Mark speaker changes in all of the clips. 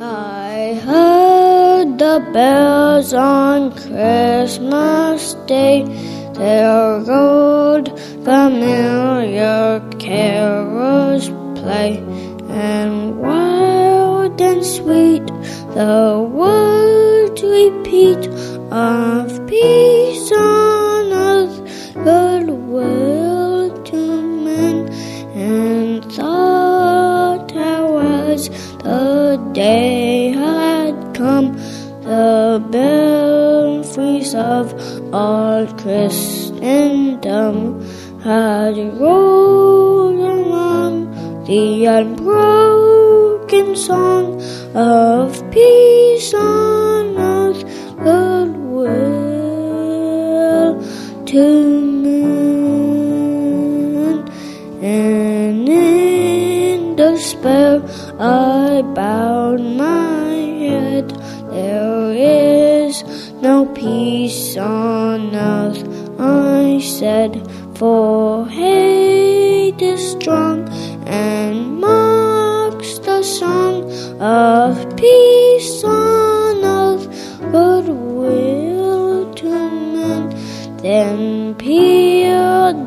Speaker 1: I heard the bells on Christmas Day. They rode familiar carols play, and wild and sweet the Christendom had rolled along the unbroken song of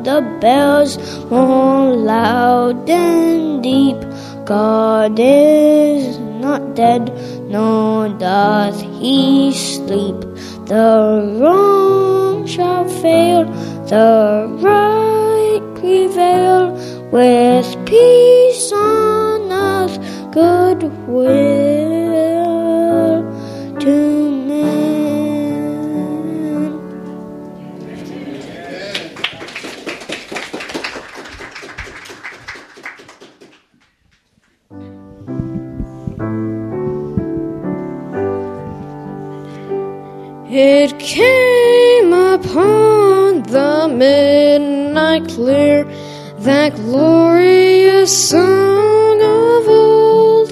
Speaker 1: the bells more loud and deep. God is not dead, nor doth he sleep. The wrong shall fail, the right prevail, with peace on earth, goodwill to
Speaker 2: It came upon the midnight clear, that glorious song of old,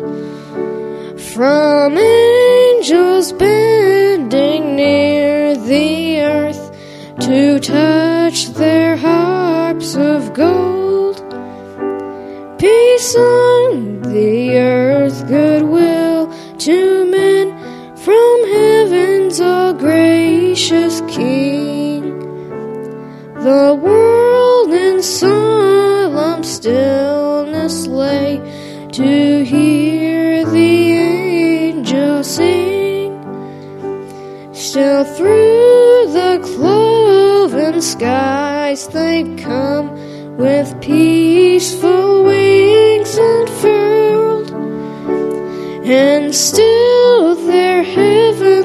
Speaker 2: from angels bending near the earth to touch their harps of gold. Peace on the earth, goodwill to men from heaven's all gracious King. The world in solemn stillness lay to hear the angels sing. Still through the cloven skies they come with peaceful wings unfurled, and still their heavenly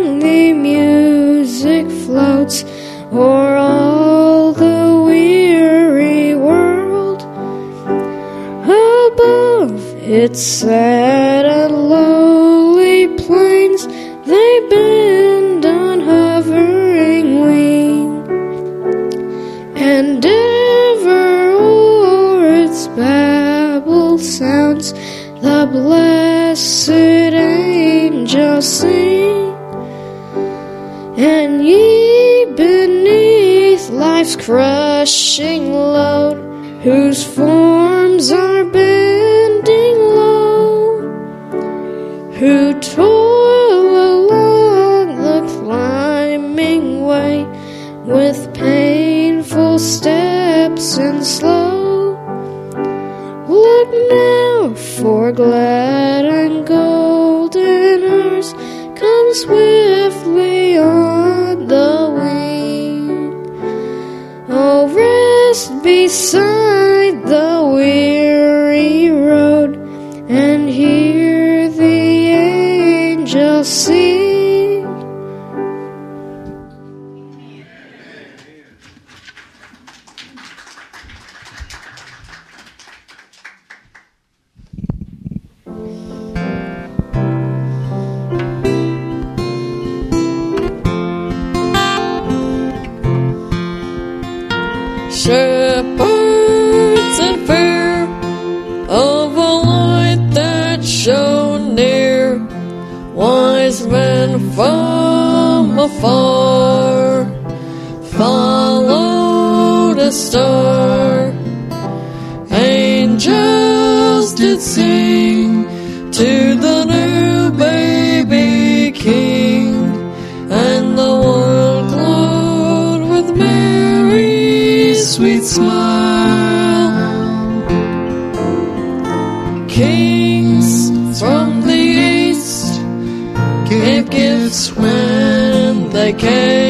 Speaker 2: o'er all the weary world. Above its sad life's crushing load, whose forms are
Speaker 3: shepherds in fear of a light that shone near, wise men from afar followed a star. came.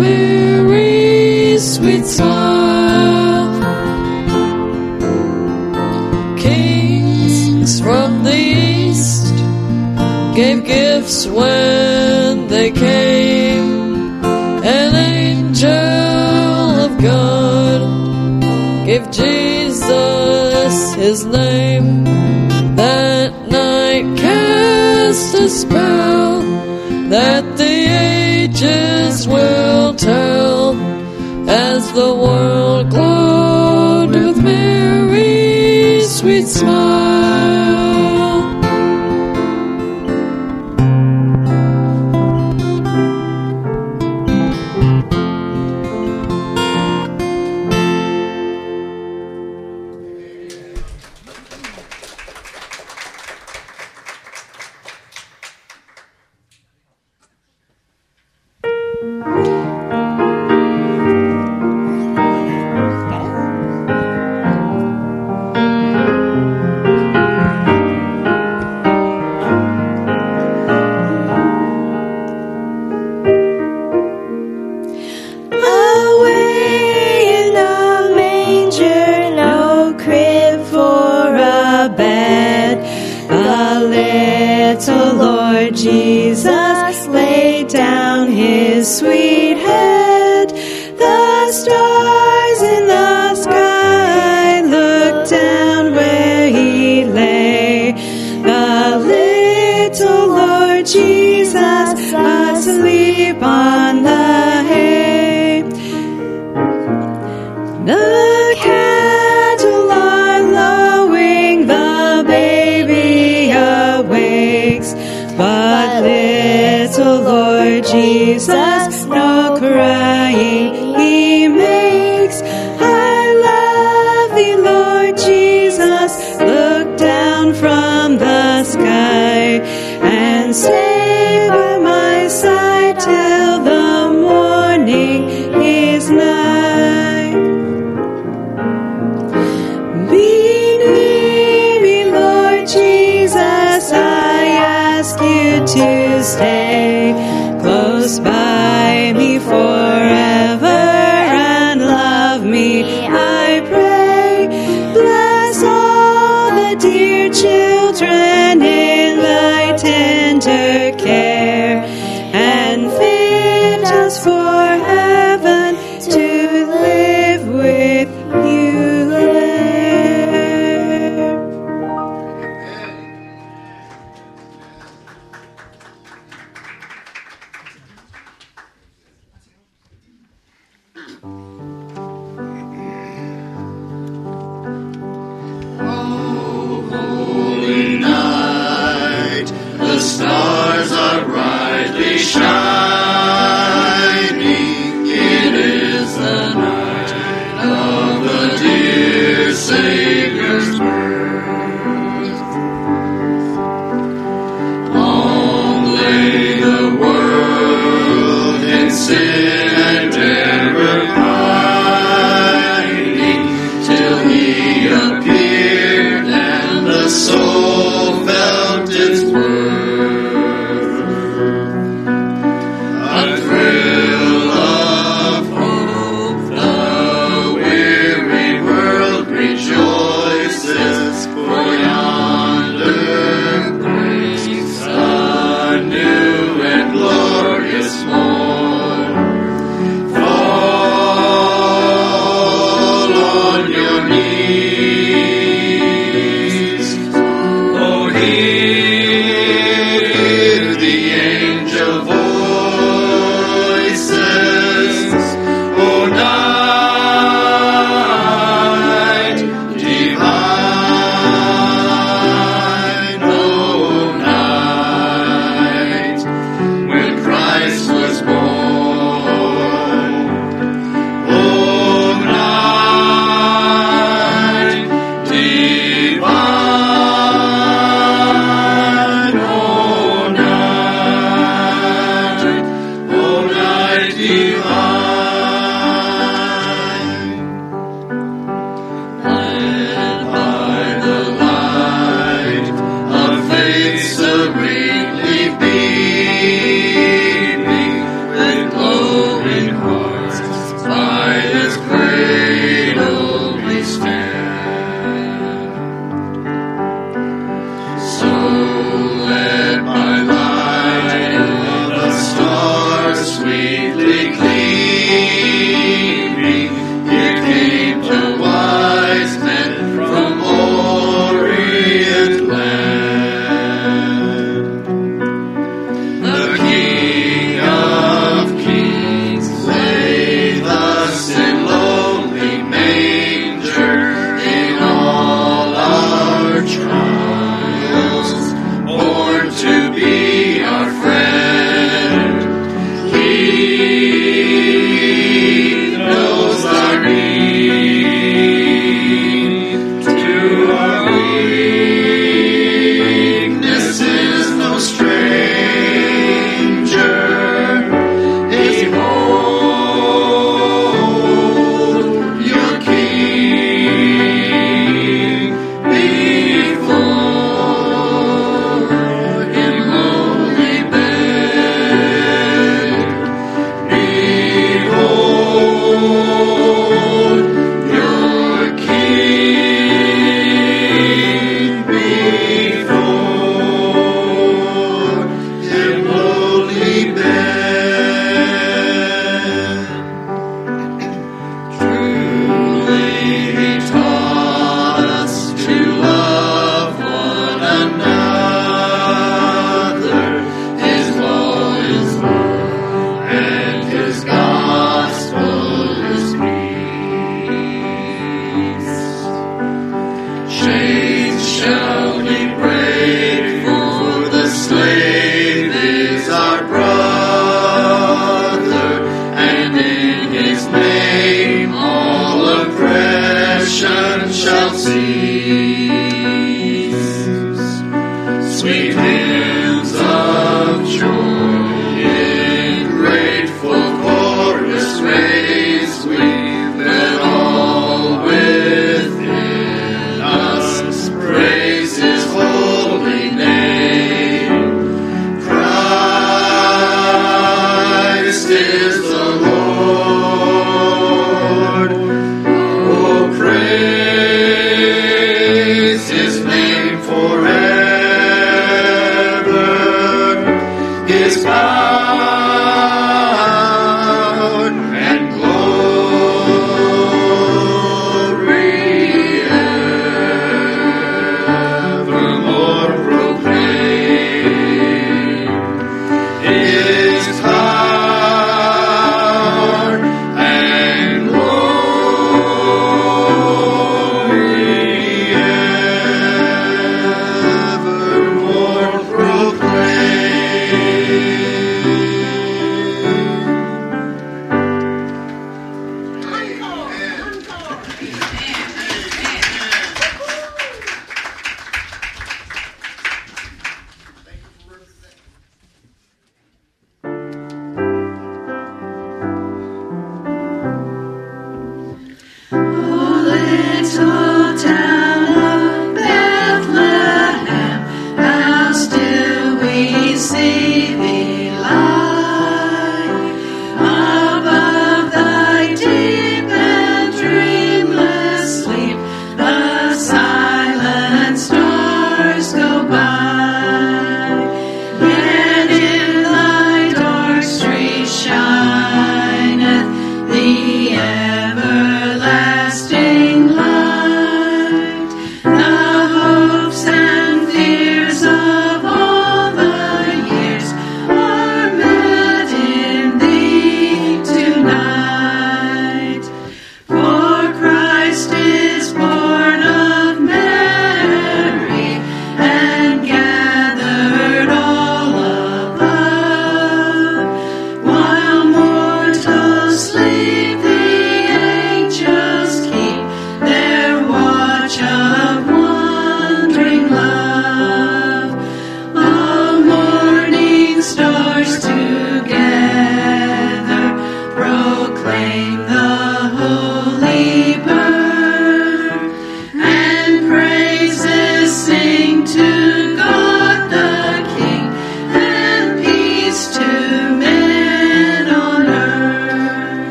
Speaker 3: Mary, sweet child, kings from the east gave gifts when they came. An angel of God gave Jesus his name. That night cast a spell that will tell as the world glowed with Mary's sweet smile.
Speaker 4: Jesus laid down his sweet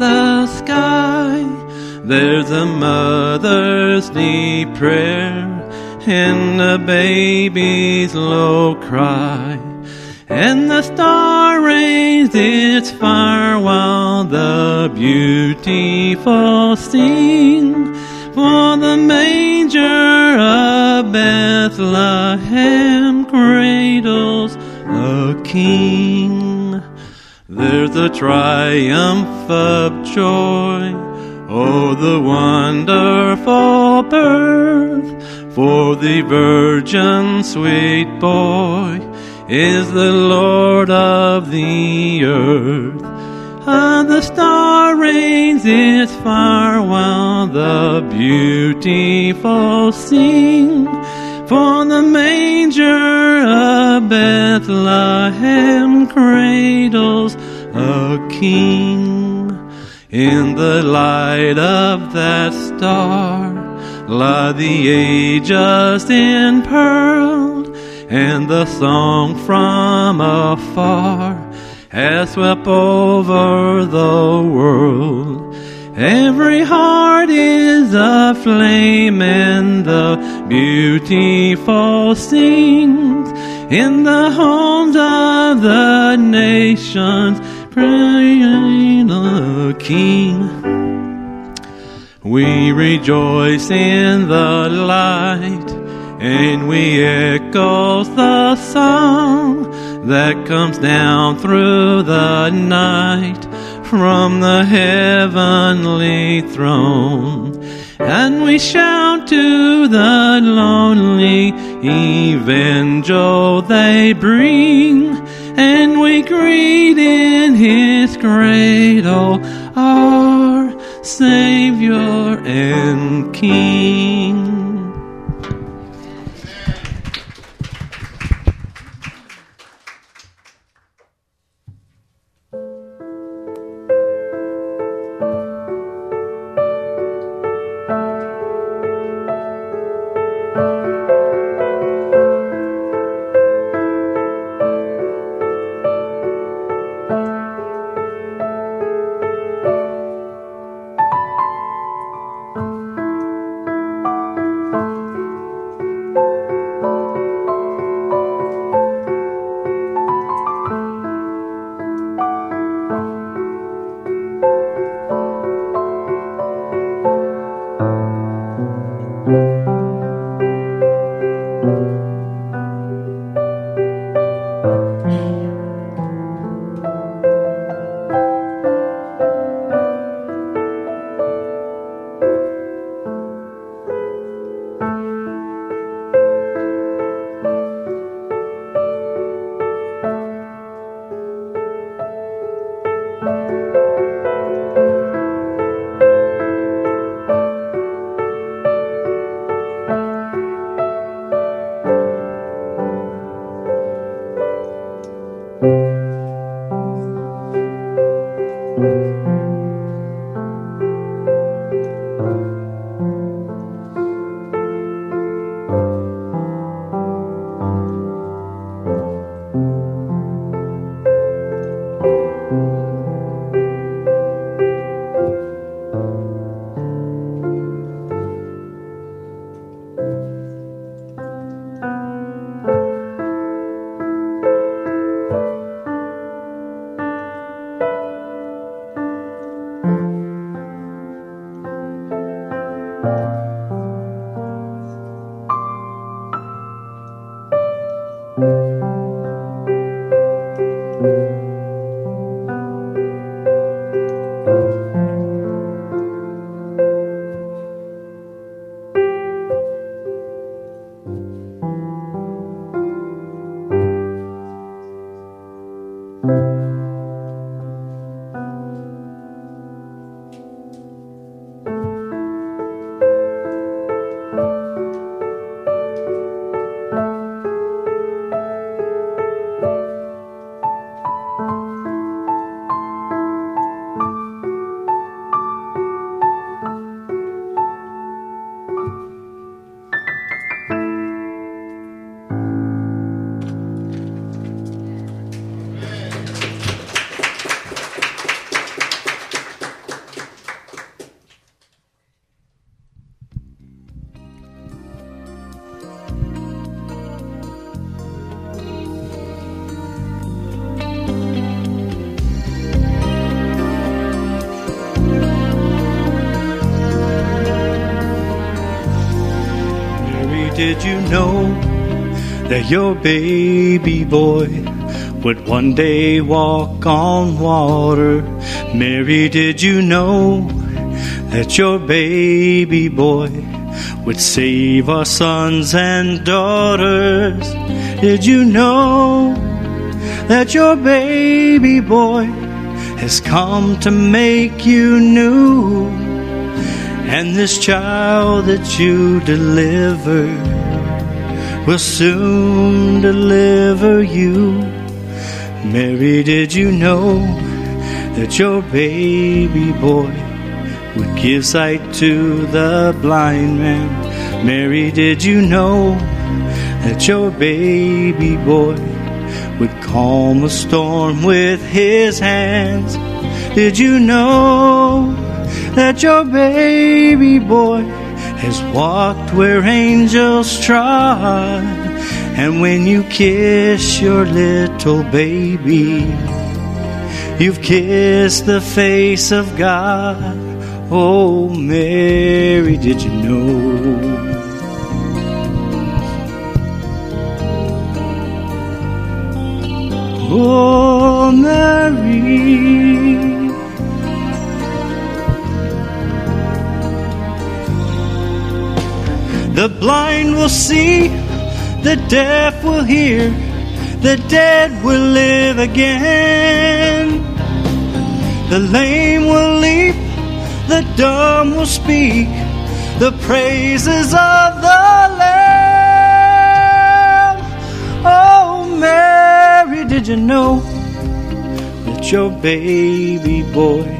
Speaker 4: the sky.
Speaker 5: There's a mother's deep prayer and a baby's low cry. And the star raised its fire while the beautiful sing. For the manger of Bethlehem cradles a king. There's a triumph of joy. Oh, the wonderful birth. For the virgin sweet boy is the Lord of the earth. And the star rains its fire while the beautiful sing. For the manger of Bethlehem cradles a king. In the light of that star lie the ages impearled, and the song from afar has swept over the world. Every heart is aflame, and the beautiful sings in the homes of the nations, praying the King. We rejoice in the light, and we echo the song that comes down through the night from the heavenly throne. And we shout to the lonely evangel they bring, and we greet in his cradle our Savior and King.
Speaker 6: Did you know that your baby boy would one day walk on water? Mary, did you know that your baby boy would save our sons and daughters? Did you know that your baby boy has come to make you new? And this child that you deliver will soon deliver you. Mary, did you know that your baby boy would give sight to the blind man? Mary, did you know that your baby boy would calm a storm with his hands? Did you know that your baby boy has walked where angels trod? And when you kiss your little baby, you've kissed the face of God. Oh, Mary, did you know? Oh, Mary. The blind will see, the deaf will hear, the dead will live again. The lame will leap, the dumb will speak, the praises of the Lamb. Oh, Mary, did you know that your baby boy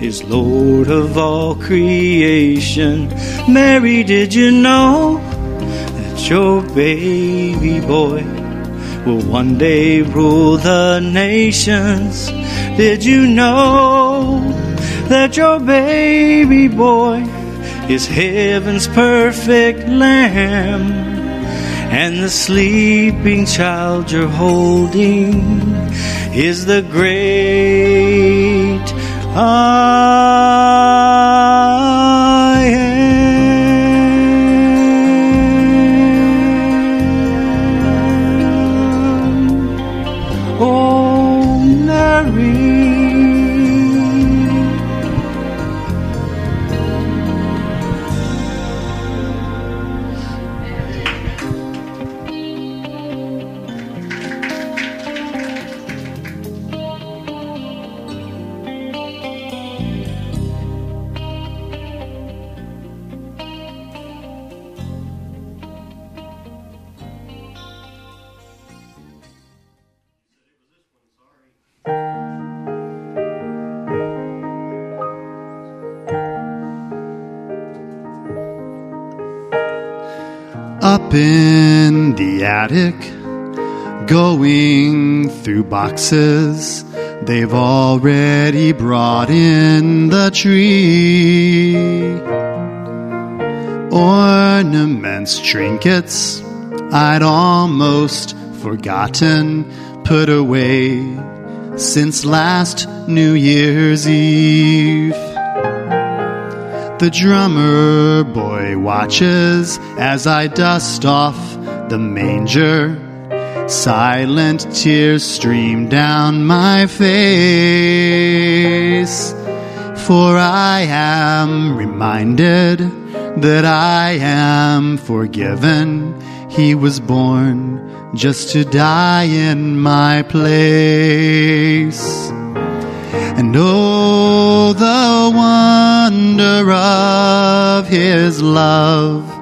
Speaker 6: is Lord of all creation? Mary, did you know that your baby boy will one day rule the nations? Did you know that your baby boy is heaven's perfect lamb? And the sleeping child you're holding is the great I
Speaker 7: boxes, they've already brought in the tree. Ornaments, trinkets, I'd almost forgotten, put away since last New Year's Eve. The drummer boy watches as I dust off the manger. Silent tears stream down my face. For I am reminded that I am forgiven. He was born just to die in my place. And oh, the wonder of his love.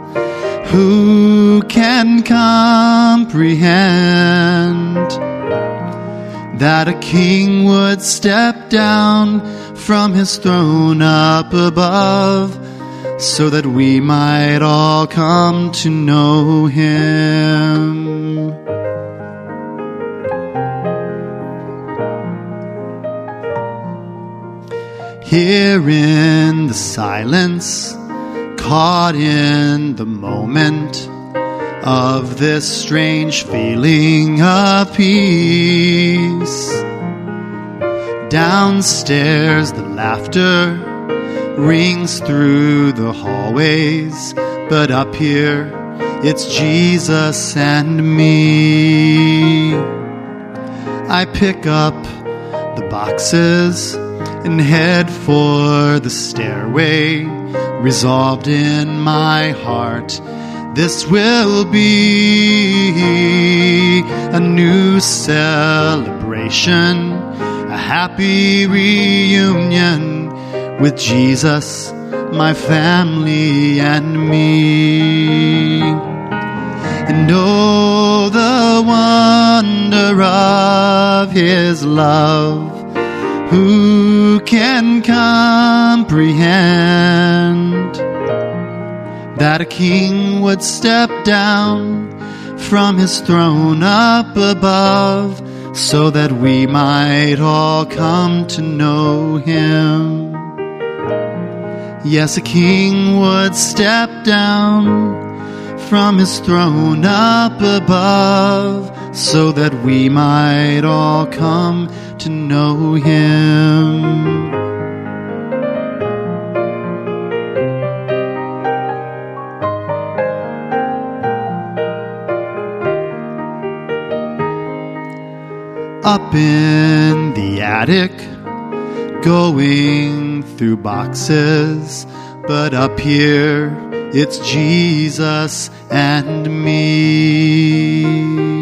Speaker 7: Who can comprehend that a king would step down from his throne up above so that we might all come to know him? Here in the silence, caught in the moment of this strange feeling of peace. Downstairs, the laughter rings through the hallways, but up here, it's Jesus and me. I pick up the boxes and head for the stairway, resolved in my heart. This will be a new celebration, a happy reunion with Jesus, my family, and me. And oh, the wonder of His love. Who can comprehend that a king would step down from his throne up above so that we might all come to know him? Yes, a king would step down from his throne up above so that we might all come to know him. Up in the attic, going through boxes, but up here it's Jesus and me.